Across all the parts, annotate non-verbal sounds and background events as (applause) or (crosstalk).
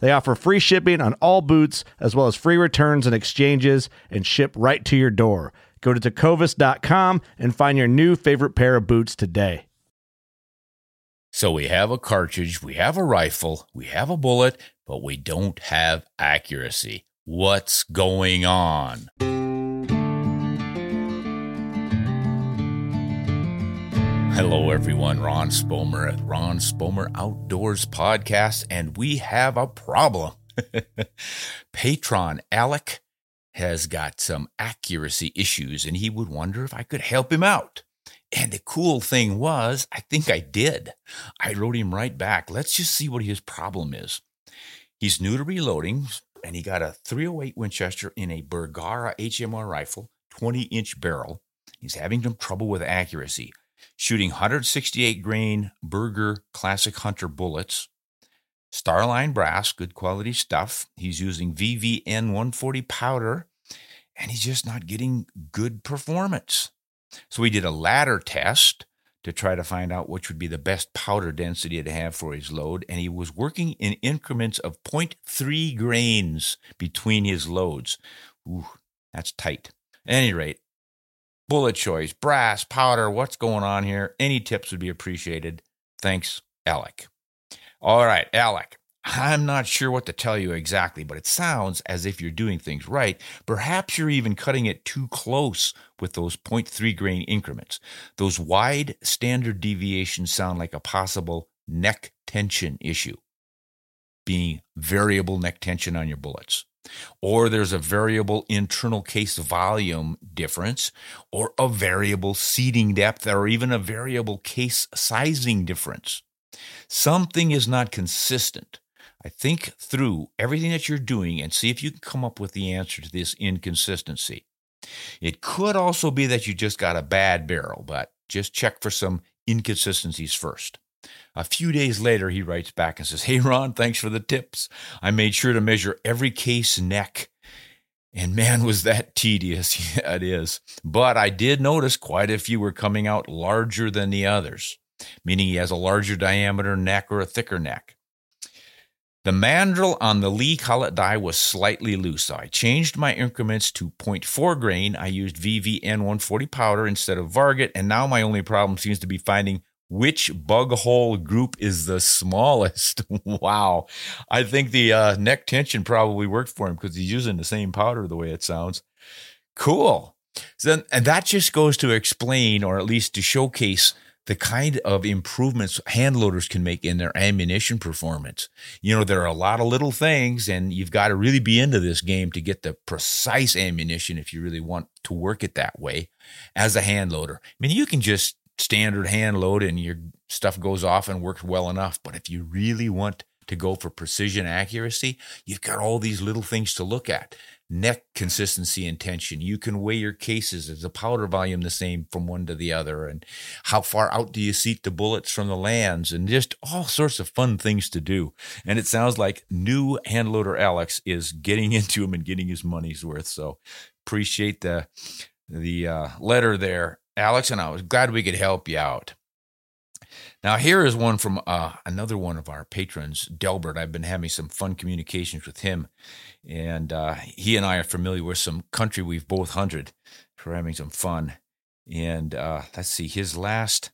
They offer free shipping on all boots, as well as free returns and exchanges, and ship right to your door. Go to tecovas.com and find your new favorite pair of boots today. So we have a cartridge, we have a rifle, we have a bullet, but we don't have accuracy. What's going on? Hello, everyone. Ron Spomer at Ron Spomer Outdoors Podcast, and we have a problem. (laughs) Patron Alec has got some accuracy issues, and he would wonder if I could help him out. And the cool thing was, I think I did. I wrote him right back. Let's just see what his problem is. He's new to reloading, and he got a 308 Winchester in a Bergara HMR rifle, 20 inch barrel. He's having some trouble with accuracy shooting 168 grain Berger Classic Hunter bullets. Starline brass, good quality stuff. He's using VVN 140 powder, and he's just not getting good performance. So we did a ladder test to try to find out which would be the best powder density to have for his load, and he was working in increments of 0.3 grains between his loads. Ooh, that's tight. At any rate, bullet choice, brass, powder, what's going on here? Any tips would be appreciated. Thanks, Alec. All right, Alec. I'm not sure what to tell you exactly, but it sounds as if you're doing things right. Perhaps you're even cutting it too close with those 0.3 grain increments. Those wide standard deviations sound like a possible neck tension issue, being variable neck tension on your bullets or there's a variable internal case volume difference, or a variable seating depth, or even a variable case sizing difference. Something is not consistent. I think through everything that you're doing and see if you can come up with the answer to this inconsistency. It could also be that you just got a bad barrel, but just check for some inconsistencies first. A few days later, he writes back and says, Hey, Ron, thanks for the tips. I made sure to measure every case neck. And man, was that (laughs) tedious. (laughs) Yeah, it is. But I did notice quite a few were coming out larger than the others, meaning he has a larger diameter neck or a thicker neck. The mandrel on the Lee collet die was slightly loose, so I changed my increments to 0.4 grain. I used VVN 140 powder instead of Varget, and now my only problem seems to be finding which bug hole group is the smallest? (laughs) wow. I think the uh, neck tension probably worked for him because he's using the same powder the way it sounds. Cool. So then, and that just goes to explain, or at least to showcase, the kind of improvements hand loaders can make in their ammunition performance. You know, there are a lot of little things, and you've got to really be into this game to get the precise ammunition if you really want to work it that way as a hand loader. I mean, you can just standard hand load and your stuff goes off and works well enough. But if you really want to go for precision accuracy, you've got all these little things to look at. Neck consistency and tension. You can weigh your cases. Is the powder volume the same from one to the other? And how far out do you seat the bullets from the lands? And just all sorts of fun things to do. And it sounds like new handloader Alex is getting (laughs) into them and getting his money's worth. So appreciate the the uh, letter there, Alex, and I was glad we could help you out. Now, here is one from uh, another one of our patrons, Delbert. I've been having some fun communications with him, and uh, he and I are familiar with some country we've both hunted. We're having some fun. And uh, let's see, his last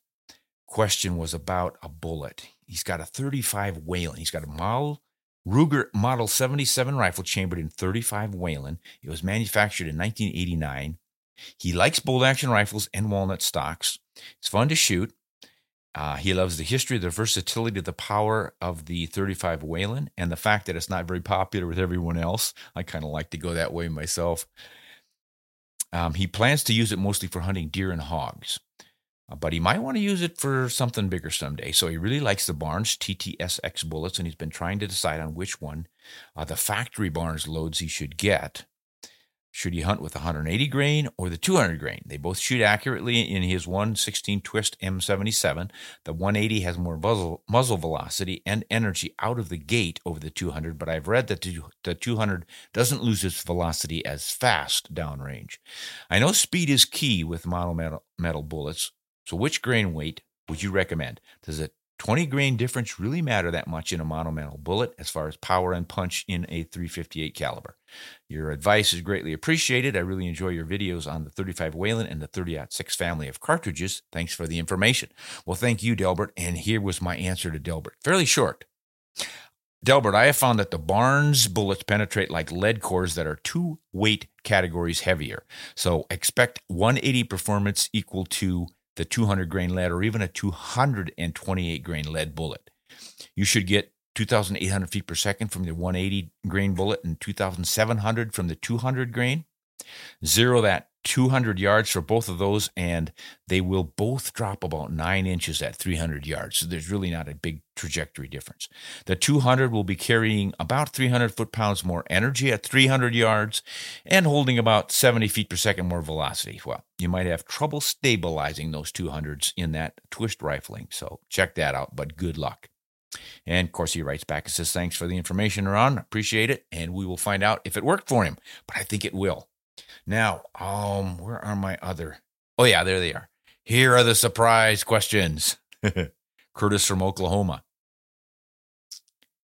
question was about a bullet. He's got a 35 Whelen. He's got a model Ruger Model 77 rifle chambered in 35 Whelen. It was manufactured in 1989. He likes bolt action rifles and walnut stocks. It's fun to shoot. Uh, he loves the history, the versatility, the power of the 35 Whelen, and the fact that it's not very popular with everyone else. I kind of like to go that way myself. Um, he plans to use it mostly for hunting deer and hogs, uh, but he might want to use it for something bigger someday. So he really likes the Barnes TTSX bullets, and he's been trying to decide on which one, uh, the factory Barnes loads he should get. Should he hunt with the 180 grain or the 200 grain? They both shoot accurately in his 116 twist M77. The 180 has more muzzle, muzzle velocity and energy out of the gate over the 200, but I've read that the 200 doesn't lose its velocity as fast downrange. I know speed is key with monometal metal bullets, so which grain weight would you recommend? Does it 20 grain difference really matter that much in a monometal bullet as far as power and punch in a 358 caliber. Your advice is greatly appreciated. I really enjoy your videos on the 35 Whelen and the 30-06 family of cartridges. Thanks for the information. Well, thank you, Delbert. And here was my answer to Delbert. Fairly short. Delbert, I have found that the Barnes bullets penetrate like lead cores that are two weight categories heavier. So expect 180 performance equal to the 200 grain lead or even a 228 grain lead bullet. You should get 2,800 feet per second from the 180 grain bullet and 2,700 from the 200 grain. Zero that 200 yards for both of those, and they will both drop about nine inches at 300 yards. So there's really not a big trajectory difference. The 200 will be carrying about 300 foot pounds more energy at 300 yards and holding about 70 feet per second more velocity. Well, you might have trouble stabilizing those 200s in that twist rifling. So check that out, but good luck. And of course, he writes back and says, Thanks for the information, Ron. Appreciate it. And we will find out if it worked for him. But I think it will. Now, um, where are my other? Oh yeah, there they are. Here are the surprise questions. (laughs) Curtis from Oklahoma.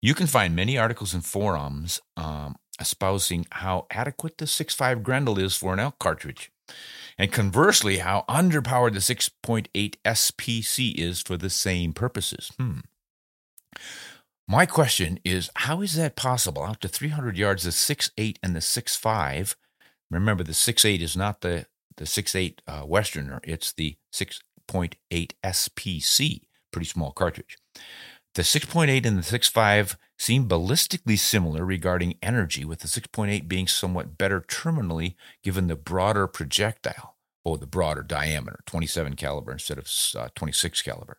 You can find many articles and forums um, espousing how adequate the 6.5 Grendel is for an elk cartridge, and conversely, how underpowered the 6.8 SPC is for the same purposes. Hmm. My question is, how is that possible? Out to 300 yards, the 6.8 and the 6.5 Remember, the 6.8 is not the, the 6.8 uh, Westerner, it's the 6.8 SPC, pretty small cartridge. The 6.8 and the 6.5 seem ballistically similar regarding energy, with the 6.8 being somewhat better terminally given the broader projectile, or the broader diameter, 27 caliber instead of uh, 26 caliber.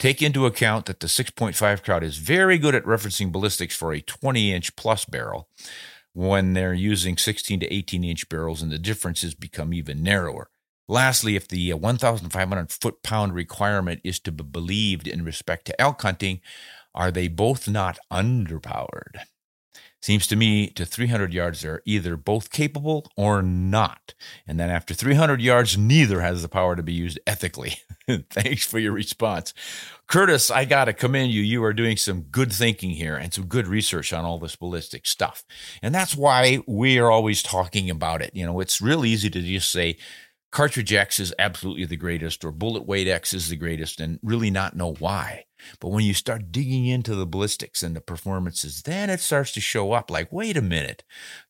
Take into account that the 6.5 crowd is very good at referencing ballistics for a 20 inch plus barrel when they're using 16 to 18 inch barrels, and the differences become even narrower. Lastly, if the uh, 1,500 foot pound requirement is to be believed in respect to elk hunting, are they both not underpowered? Seems to me to 300 yards, they're either both capable or not. And then after 300 yards, neither has the power to be used ethically. (laughs) Thanks for your response. Curtis, I got to commend you. You are doing some good thinking here and some good research on all this ballistic stuff. And that's why we are always talking about it. You know, it's real easy to just say, cartridge X is absolutely the greatest or bullet weight X is the greatest and really not know why. But when you start digging into the ballistics and the performances, then it starts to show up like, wait a minute,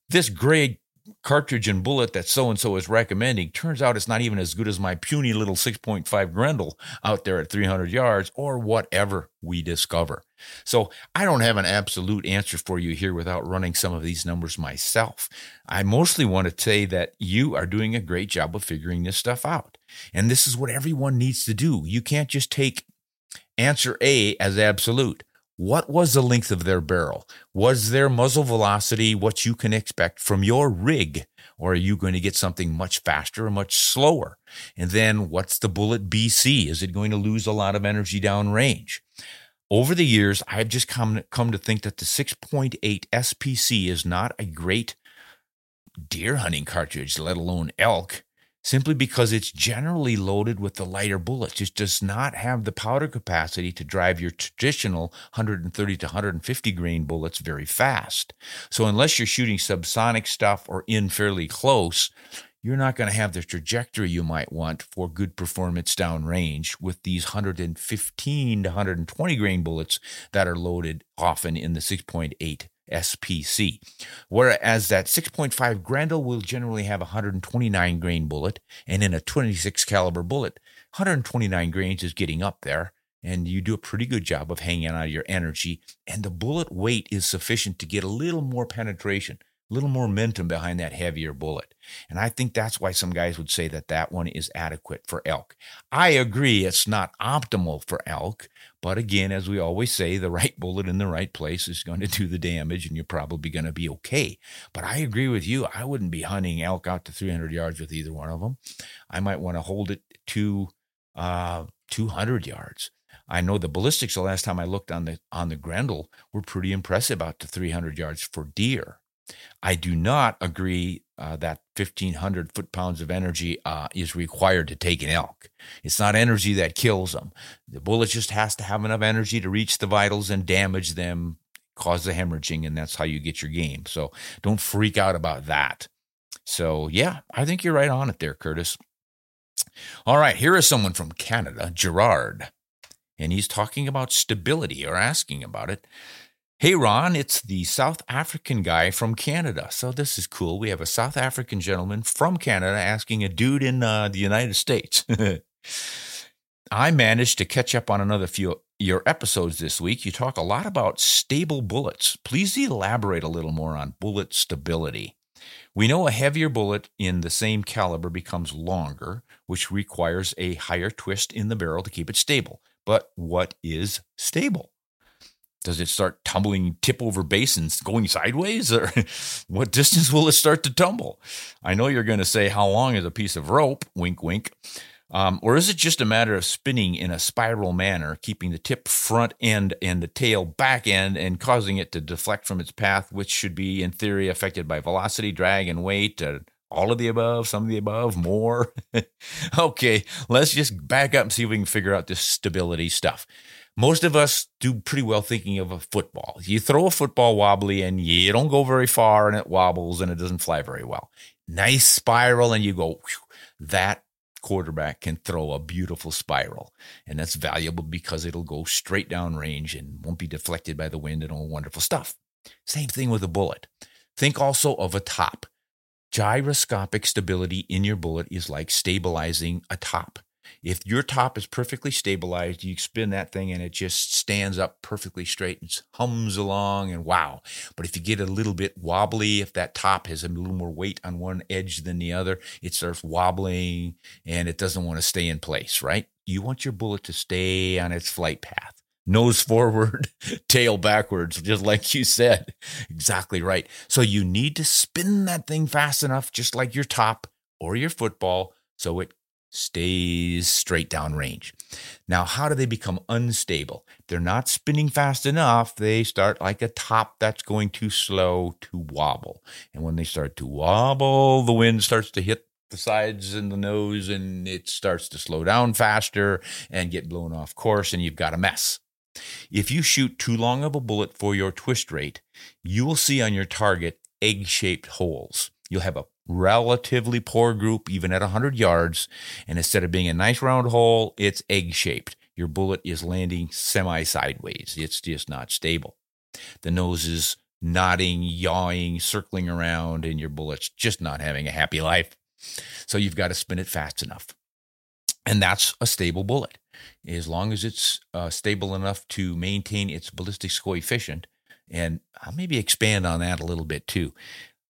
this grade cartridge and bullet that so and so is recommending turns out it's not even as good as my puny little 6.5 Grendel out there at 300 yards or whatever we discover. So I don't have an absolute answer for you here without running some of these numbers myself. I mostly want to say that you are doing a great job of figuring this stuff out. And this is what everyone needs to do. You can't just take answer A as absolute. What was the length of their barrel? Was their muzzle velocity what you can expect from your rig? Or are you going to get something much faster or much slower? And then what's the bullet BC? Is it going to lose a lot of energy downrange? Over the years, I've just come, come to think that the 6.8 SPC is not a great deer hunting cartridge, let alone elk simply because it's generally loaded with the lighter bullets. It does not have the powder capacity to drive your traditional 130 to 150 grain bullets very fast. So unless you're shooting subsonic stuff or in fairly close, you're not going to have the trajectory you might want for good performance downrange with these 115 to 120 grain bullets that are loaded often in the 6.8 SPC. Whereas that 6.5 Grendel will generally have a 129 grain bullet, and in a 26 caliber bullet, 129 grains is getting up there, and you do a pretty good job of hanging on your energy, and the bullet weight is sufficient to get a little more penetration, a little more momentum behind that heavier bullet. And I think that's why some guys would say that that one is adequate for elk. I agree it's not optimal for elk, but again, as we always say, the right bullet in the right place is going to do the damage and you're probably going to be okay. But I agree with you. I wouldn't be hunting elk out to 300 yards with either one of them. I might want to hold it to uh, 200 yards. I know the ballistics the last time I looked on the on the Grendel were pretty impressive out to 300 yards for deer. I do not agree uh, that 1,500 foot pounds of energy uh, is required to take an elk. It's not energy that kills them. The bullet just has to have enough energy to reach the vitals and damage them, cause the hemorrhaging, and that's how you get your game. So don't freak out about that. So, yeah, I think you're right on it there, Curtis. All right, here is someone from Canada, Gerard, and he's talking about stability or asking about it. Hey, Ron, it's the South African guy from Canada. So this is cool. We have a South African gentleman from Canada asking a dude in uh, the United States. (laughs) I managed to catch up on another few your episodes this week. You talk a lot about stable bullets. Please elaborate a little more on bullet stability. We know a heavier bullet in the same caliber becomes longer, which requires a higher twist in the barrel to keep it stable. But what is stable? Does it start tumbling tip over basins going sideways or (laughs) what distance will it start to tumble? I know you're going to say how long is a piece of rope? Wink wink. Um, or is it just a matter of spinning in a spiral manner keeping the tip front end and the tail back end and causing it to deflect from its path which should be in theory affected by velocity drag and weight uh, all of the above, some of the above, more. (laughs) okay, let's just back up and see if we can figure out this stability stuff most of us do pretty well thinking of a football. You throw a football wobbly and you don't go very far and it wobbles and it doesn't fly very well. Nice spiral and you go, whew, that quarterback can throw a beautiful spiral. And that's valuable because it'll go straight down range and won't be deflected by the wind and all wonderful stuff. Same thing with a bullet. Think also of a top. Gyroscopic stability in your bullet is like stabilizing a top. If your top is perfectly stabilized, you spin that thing and it just stands up perfectly straight and hums along and wow. But if you get a little bit wobbly, if that top has a little more weight on one edge than the other, it starts wobbling and it doesn't want to stay in place, right? You want your bullet to stay on its flight path nose (laughs) forward, tail backwards, just like you said. Exactly right. So you need to spin that thing fast enough, just like your top or your football, so it stays straight down range. Now, how do they become unstable? They're not spinning fast enough. They start like a top that's going too slow to wobble. And when they start to wobble, the wind starts to hit the sides and the nose and it starts to slow down faster and get blown off course and you've got a mess. If you shoot too long of a bullet for your twist rate, you will see on your target egg shaped holes. You'll have a relatively poor group, even at 100 yards. And instead of being a nice round hole, it's egg shaped. Your bullet is landing semi sideways. It's just not stable. The nose is nodding, yawing, circling around, and your bullet's just not having a happy life. So you've got to spin it fast enough. And that's a stable bullet. As long as it's uh, stable enough to maintain its ballistics coefficient, and I'll maybe expand on that a little bit too.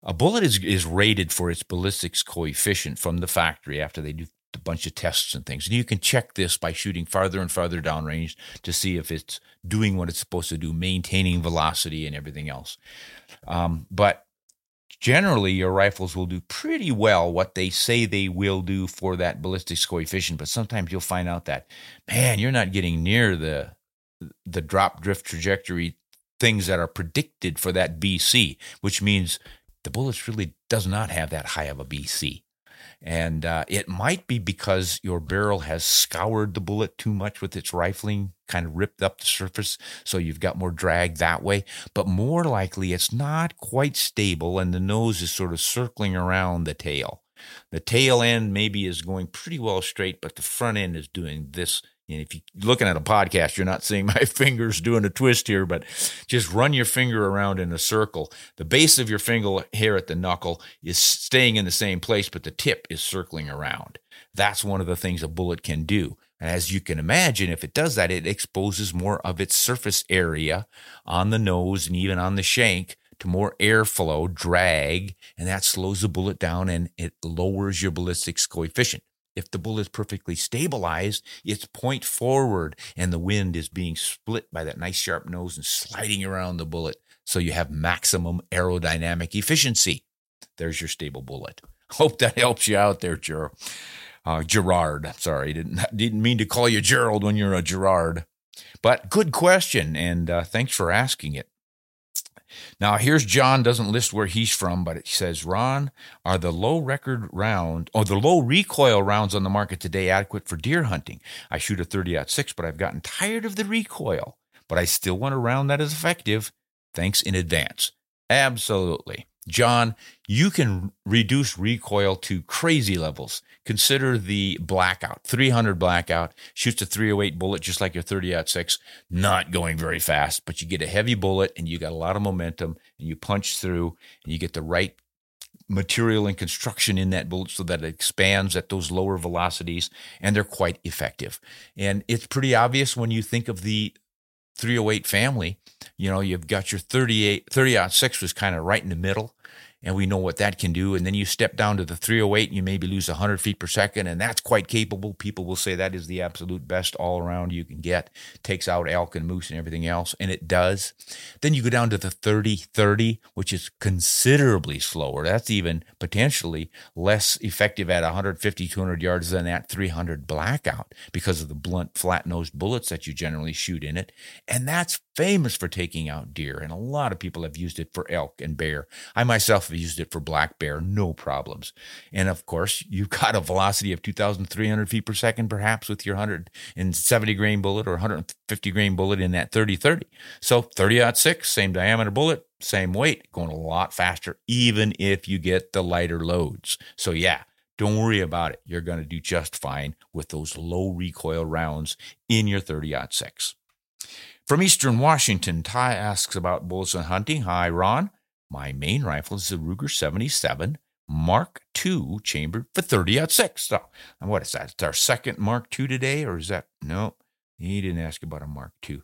A bullet is, is rated for its ballistics coefficient from the factory after they do a bunch of tests and things. And you can check this by shooting farther and farther downrange to see if it's doing what it's supposed to do, maintaining velocity and everything else. Um, but generally, your rifles will do pretty well what they say they will do for that ballistics coefficient. But sometimes you'll find out that, man, you're not getting near the the drop drift trajectory things that are predicted for that BC, which means the bullets really does not have that high of a BC. And uh, it might be because your barrel has scoured the bullet too much with its rifling, kind of ripped up the surface, so you've got more drag that way. But more likely, it's not quite stable, and the nose is sort of circling around the tail. The tail end maybe is going pretty well straight, but the front end is doing this if you're looking at a podcast, you're not seeing (laughs) my fingers doing a twist here, but just run your finger around in a circle. The base of your finger here at the knuckle is staying in the same place, but the tip is circling around. That's one of the things a bullet can do. And as you can imagine, if it does that, it exposes more of its surface area on the nose and even on the shank to more airflow, drag, and that slows the bullet down and it lowers your ballistics coefficient. If the bullet is perfectly stabilized, it's point forward and the wind is being split by that nice sharp nose and sliding around the bullet. So you have maximum aerodynamic efficiency. There's your stable bullet. (laughs) Hope that helps you out there, Gerald. Uh, Gerard. Sorry, didn't (laughs) didn't mean to call you Gerald when you're a Gerard. But good question, and uh, thanks for asking it. Now, here's John doesn't list where he's from, but it says, Ron, are the low record round or the low recoil rounds on the market today adequate for deer hunting? I shoot a 30 out 6, but I've gotten tired of the recoil, but I still want a round that is effective. Thanks in advance. Absolutely. John, you can reduce recoil to crazy levels. Consider the blackout, 300 blackout, shoots a 308 bullet just like your 30 6, not going very fast, but you get a heavy bullet and you got a lot of momentum and you punch through and you get the right material and construction in that bullet so that it expands at those lower velocities and they're quite effective. And it's pretty obvious when you think of the 308 family, you know, you've got your 38, 30 6 was kind of right in the middle and we know what that can do. And then you step down to the 308 and you maybe lose 100 feet per second, and that's quite capable. People will say that is the absolute best all around you can get. Takes out elk and moose and everything else, and it does. Then you go down to the 30 30, which is considerably slower. That's even potentially less effective at 150, 200 yards than that 300 blackout because of the blunt, flat nosed bullets that you generally shoot in it. And that's famous for taking out deer, and a lot of people have used it for elk and bear. I myself used it for black bear, no problems. And of course, you've got a velocity of 2,300 feet per second, perhaps with your 170 grain bullet or 150 grain bullet in that 30 30. So 30 6, same diameter bullet, same weight, going a lot faster, even if you get the lighter loads. So, yeah, don't worry about it. You're going to do just fine with those low recoil rounds in your 30 6. From Eastern Washington, Ty asks about bullets and hunting. Hi, Ron. My main rifle is the Ruger 77 Mark II chambered for 30 6. So, what is that? It's our second Mark II today, or is that? No, he didn't ask about a Mark II,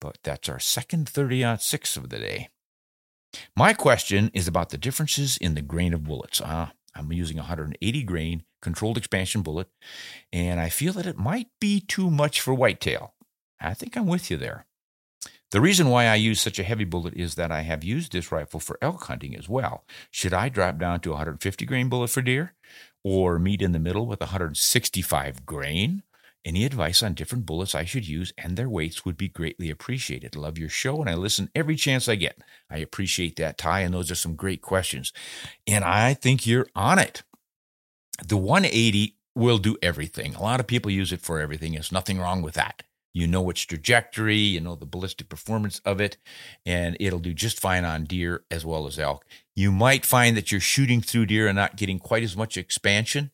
but that's our second 30 6 of the day. My question is about the differences in the grain of bullets. Uh, I'm using 180 grain controlled expansion bullet, and I feel that it might be too much for whitetail. I think I'm with you there. The reason why I use such a heavy bullet is that I have used this rifle for elk hunting as well. Should I drop down to 150 grain bullet for deer or meet in the middle with 165 grain? Any advice on different bullets I should use and their weights would be greatly appreciated. Love your show and I listen every chance I get. I appreciate that, Ty, and those are some great questions. And I think you're on it. The 180 will do everything. A lot of people use it for everything. There's nothing wrong with that. You know its trajectory, you know the ballistic performance of it, and it'll do just fine on deer as well as elk. You might find that you're shooting through deer and not getting quite as much expansion.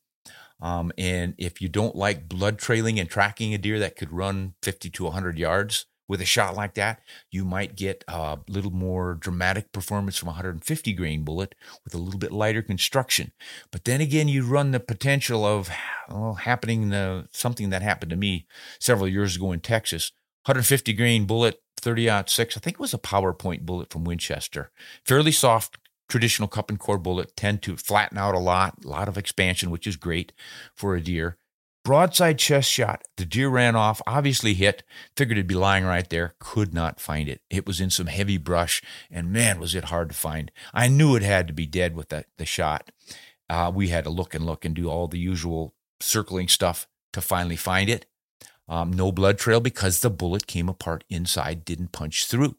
Um, and if you don't like blood trailing and tracking a deer that could run 50 to 100 yards with a shot like that, you might get a little more dramatic performance from a 150 grain bullet with a little bit lighter construction. But then again, you run the potential of well, happening the, something that happened to me several years ago in Texas. 150 grain bullet, 30 six. I think it was a PowerPoint bullet from Winchester. Fairly soft, traditional cup and core bullet tend to flatten out a lot, a lot of expansion, which is great for a deer. Broadside chest shot. The deer ran off, obviously hit, figured it'd be lying right there, could not find it. It was in some heavy brush, and man, was it hard to find. I knew it had to be dead with the, the shot. Uh, we had to look and look and do all the usual circling stuff to finally find it. Um, no blood trail because the bullet came apart inside, didn't punch through,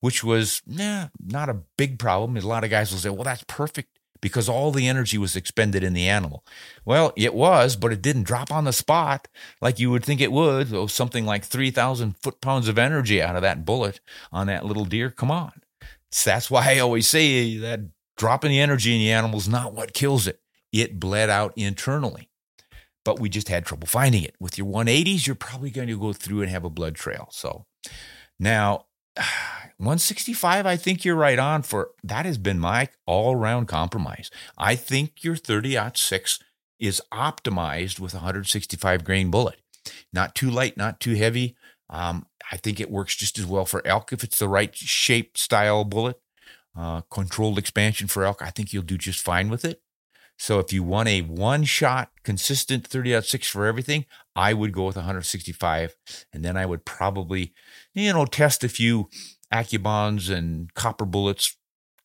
which was nah, not a big problem. A lot of guys will say, well, that's perfect because all the energy was expended in the animal. Well, it was, but it didn't drop on the spot like you would think it would. So something like 3,000 foot pounds of energy out of that bullet on that little deer. Come on. That's why I always say that dropping the energy in the animal is not what kills it. It bled out internally. But we just had trouble finding it. With your 180s, you're probably going to go through and have a blood trail. So now (sighs) 165, I think you're right on for that has been my all round compromise. I think your 30 6 is optimized with a 165 grain bullet. Not too light, not too heavy. Um, I think it works just as well for elk if it's the right shape, style bullet. Uh, controlled expansion for elk, I think you'll do just fine with it. So if you want a one shot consistent 30 6 for everything, I would go with 165. And then I would probably, you know, test a few AccuBonds and copper bullets,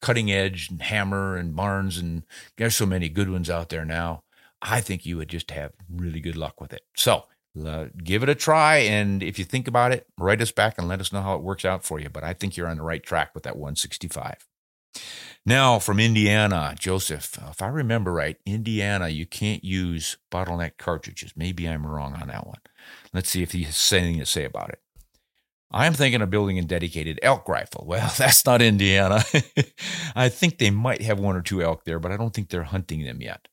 cutting edge and hammer and Barnes. And there's so many good ones out there now. I think you would just have really good luck with it. So uh, give it a try. And if you think about it, write us back and let us know how it works out for you. But I think you're on the right track with that 165. Now, from Indiana, Joseph, uh, if I remember right, Indiana, you can't use bottleneck cartridges. Maybe I'm wrong on that one. Let's see if he has anything to say about it. I'm thinking of building a dedicated elk rifle. (laughs) Well, that's not Indiana. (laughs) I think they might have one or two elk there, but I don't think they're hunting them yet.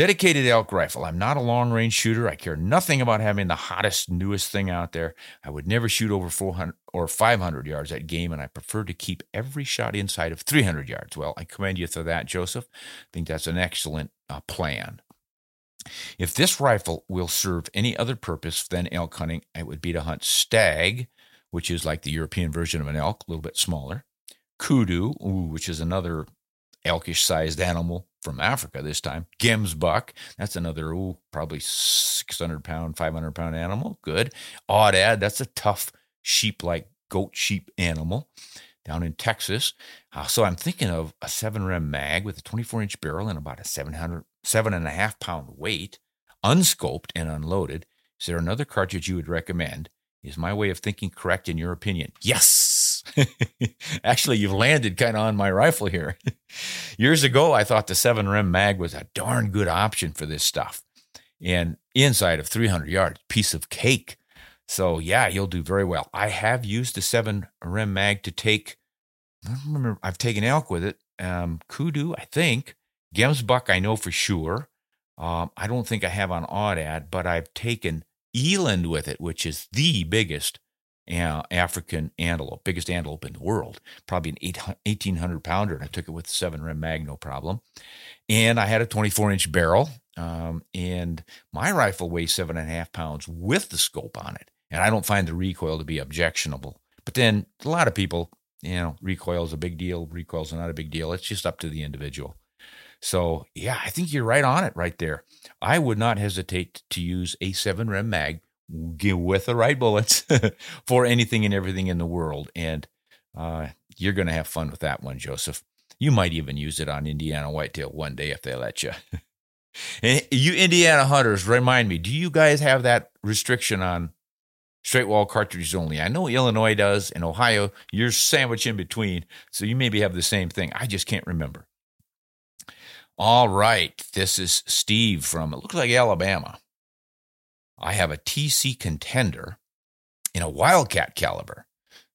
Dedicated elk rifle. I'm not a long range shooter. I care nothing about having the hottest, newest thing out there. I would never shoot over 400 or 500 yards at game, and I prefer to keep every shot inside of 300 yards. Well, I commend you for that, Joseph. I think that's an excellent uh, plan. If this rifle will serve any other purpose than elk hunting, it would be to hunt stag, which is like the European version of an elk, a little bit smaller. Kudu, ooh, which is another elkish sized animal from Africa this time. Gemsbuck, that's another, ooh, probably 600 pound, 500 pound animal. Good. Aoudad, that's a tough sheep like goat sheep animal down in Texas. Uh, so I'm thinking of a seven rem mag with a 24 inch barrel and about a 700, seven and a half pound weight, unscoped and unloaded. Is there another cartridge you would recommend? Is my way of thinking correct in your opinion? Yes. (laughs) Actually, you've landed kind of on my rifle here. (laughs) Years ago, I thought the 7 rem mag was a darn good option for this stuff. And inside of 300 yards, piece of cake. So, yeah, you'll do very well. I have used the 7 rem mag to take, I remember, I've taken elk with it. Um, kudu, I think. Gemsbuck, I know for sure. Um, I don't think I have on Aoudad, but I've taken eland with it, which is the biggest African antelope, biggest antelope in the world, probably an 1800 pounder. And I took it with a seven rem mag, no problem. And I had a 24 inch barrel. Um, and my rifle weighs seven and a half pounds with the scope on it. And I don't find the recoil to be objectionable. But then a lot of people, you know, recoil is a big deal. Recoil's not a big deal. It's just up to the individual. So, yeah, I think you're right on it right there. I would not hesitate to use a 7 rem mag with the right bullets (laughs) for anything and everything in the world. And uh, you're going to have fun with that one, Joseph. You might even use it on Indiana whitetail one day if they let you. (laughs) and you Indiana hunters, remind me, do you guys have that restriction on straight wall cartridges only? I know Illinois does, and Ohio, you're sandwiched in between. So you maybe have the same thing. I just can't remember. All right. This is Steve from, it looks like Alabama. I have a TC contender in a Wildcat caliber.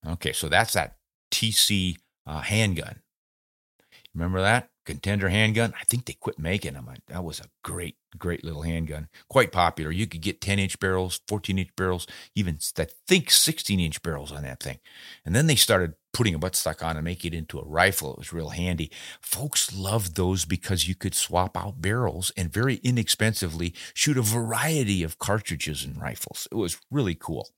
Okay, so that's that TC uh, handgun. Remember that? Contender handgun. I think they quit making them. That was a great, great little handgun. Quite popular. You could get 10 inch barrels, 14 inch barrels, even I think 16 inch barrels on that thing. And then they started putting a buttstock on and make it into a rifle. It was real handy. Folks loved those because you could swap out barrels and very inexpensively shoot a variety of cartridges and rifles. It was really cool.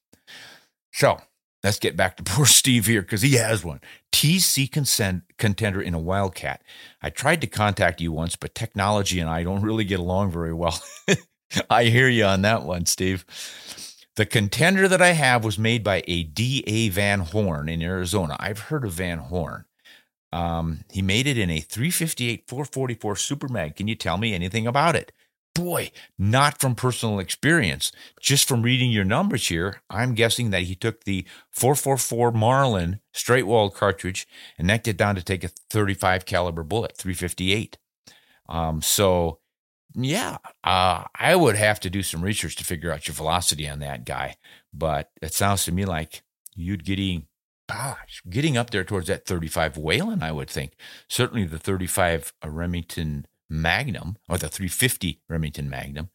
So let's get back to (laughs) poor Steve here because he has one. TC consent, contender in a Wildcat. I tried to contact you once, but technology and I don't really get along very well. (laughs) I hear you on that one, Steve. The contender that I have was made by a D.A. Van Horn in Arizona. I've heard of Van Horn. Um, he made it in a 358 444 Super Mag. Can you tell me anything about it? Boy, not from personal experience, just from reading your numbers here, I'm guessing that he took the 444 Marlin straight wall cartridge and necked it down to take a 35 caliber bullet, 358. Um, so yeah, uh, I would have to do some research to figure out your velocity on that guy, but it sounds to me like you'd getting gosh, getting up there towards that 35 Whelen, I would think. Certainly the 35 Remington Magnum or the 350 Remington Magnum.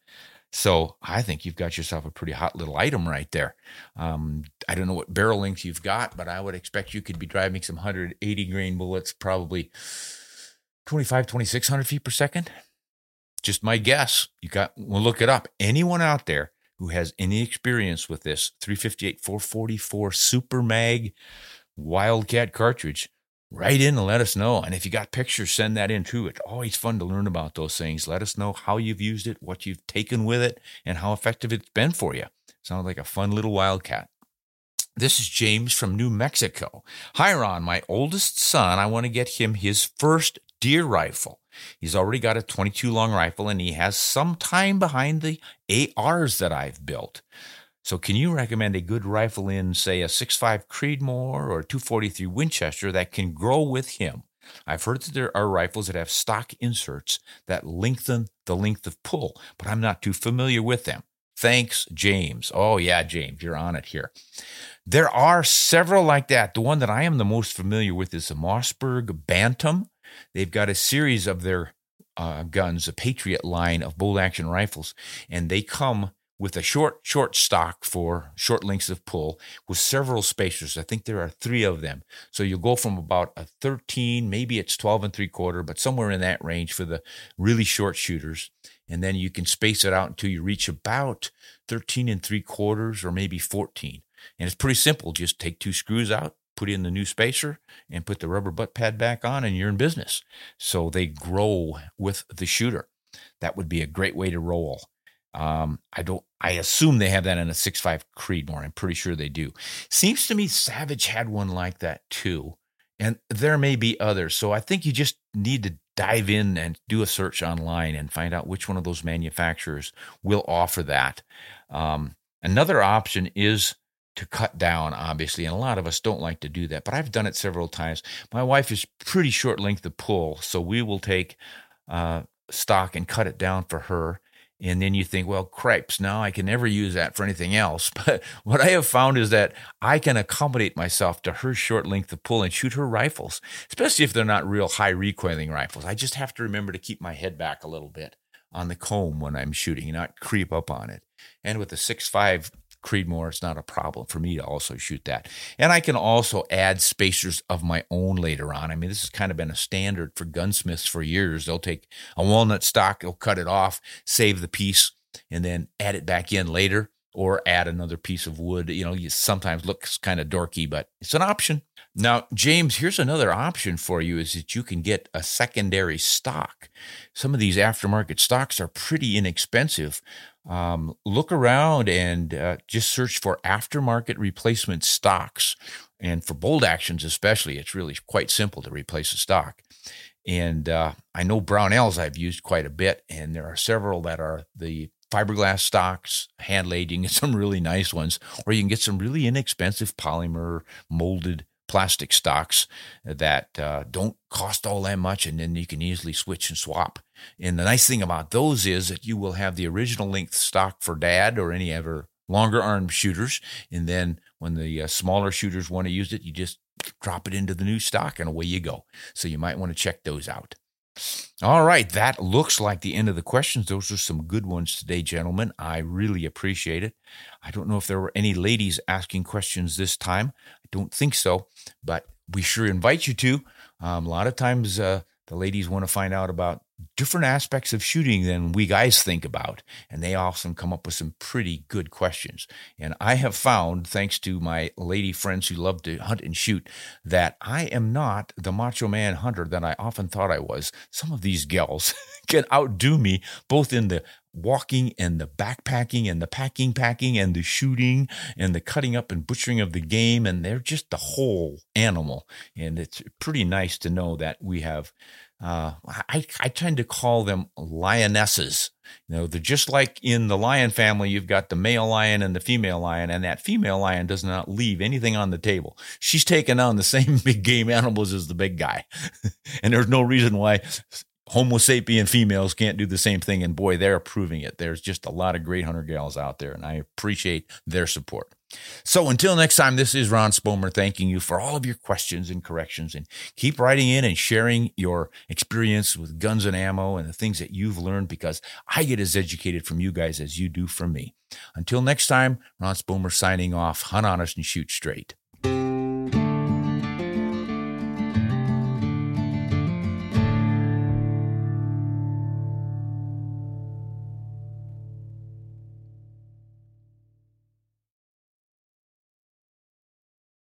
So I think you've got yourself a pretty hot little item right there. Um, I don't know what barrel length you've got, but I would expect you could be driving some 180 grain bullets, probably 25, 2600 feet per second. Just my guess. You got, we'll look it up. Anyone out there who has any experience with this 358 444 Super Mag Wildcat cartridge, write in and let us know. And if you got pictures, send that in too. It's always fun to learn about those things. Let us know how you've used it, what you've taken with it, and how effective it's been for you. Sounds like a fun little wildcat. This is James from New Mexico. Hi, Ron. My oldest son, I want to get him his first deer rifle. He's already got a 22 long rifle and he has some time behind the ARs that I've built. So, can you recommend a good rifle in, say, a 6.5 Creedmoor or a 243 Winchester that can grow with him? I've heard that there are rifles that have stock inserts that lengthen the length of pull, but I'm not too familiar with them. Thanks, James. Oh, yeah, James, you're on it here. There are several like that. The one that I am the most familiar with is the Mossberg Bantam. They've got a series of their uh, guns, a Patriot line of bolt action rifles, and they come with a short, short stock for short lengths of pull with several spacers. I think there are three of them. So you'll go from about a 13, maybe it's 12 and three quarter, but somewhere in that range for the really short shooters. And then you can space it out until you reach about 13 and three quarters or maybe 14. And it's pretty simple. Just take two screws out, put in the new spacer and put the rubber butt pad back on and you're in business. So they grow with the shooter. That would be a great way to roll. Um, I don't. I assume they have that in a six five Creedmoor. I'm pretty sure they do. Seems to me Savage had one like that too, and there may be others. So I think you just need to dive in and do a search online and find out which one of those manufacturers will offer that. Um, another option is to cut down, obviously, and a lot of us don't like to do that, but I've done it several times. My wife is pretty short length of pull, so we will take uh, stock and cut it down for her and then you think, well, cripes, now I can never use that for anything else. (laughs) But what I have found is that I can accommodate myself to her short length of pull and shoot her rifles, especially if they're not real high recoiling rifles. I just have to remember to keep my head back a little bit on the comb when I'm shooting, not creep up on it. And with the 6.5 Creedmoor, it's not a problem for me to also shoot that. And I can also add spacers of my own later on. I mean, this has kind of been a standard for gunsmiths for years. They'll take a walnut stock, they'll cut it off, save the piece, and then add it back in later or add another piece of wood. You know, you sometimes looks kind of dorky, but it's an option. Now, James, here's another option for you is that you can get a secondary stock. Some of these aftermarket stocks are pretty inexpensive. Um, look around and uh, just search for aftermarket replacement stocks. And for bold actions, especially, it's really quite simple to replace a stock. And uh, I know Brownells I've used quite a bit, and there are several that are the fiberglass stocks, hand laid. You can get some really nice ones, or you can get some really inexpensive polymer molded plastic stocks that uh, don't cost all that much, and then you can easily switch and swap. And the nice thing about those is that you will have the original length stock for dad or any ever longer arm shooters, and then when the uh, smaller shooters want to use it, you just drop it into the new stock and away you go. So you might want to check those out. All right, that looks like the end of the questions. Those are some good ones today, gentlemen. I really appreciate it. I don't know if there were any ladies asking questions this time. I don't think so, but we sure invite you to. Um, a lot of times, uh, the ladies want to find out about different aspects of shooting than we guys think about. And they often come up with some pretty good questions. And I have found, thanks to my lady friends who love to hunt and shoot, that I am not the macho man hunter that I often thought I was. Some of these gals (laughs) can outdo me both in the walking and the backpacking and the packing packing and the shooting and the cutting up and butchering of the game and they're just the whole animal and it's pretty nice to know that we have uh, I, I tend to call them lionesses. You know, they're just like in the lion family, you've got the male lion and the female lion, and that female lion does not leave anything on the table. She's taking on the (laughs) same big game animals as the big guy. (laughs) and there's no reason why Homo sapien females can't do the same thing. And boy, they're proving it. There's just a lot of great hunter gals out there, and I appreciate their support. So until next time, this is Ron Spomer thanking you for all of your questions and corrections and keep writing in and sharing your experience with guns and ammo and the things that you've learned because I get as educated from you guys as you do from me. Until next time, Ron Spomer signing off. Hunt honest and shoot straight.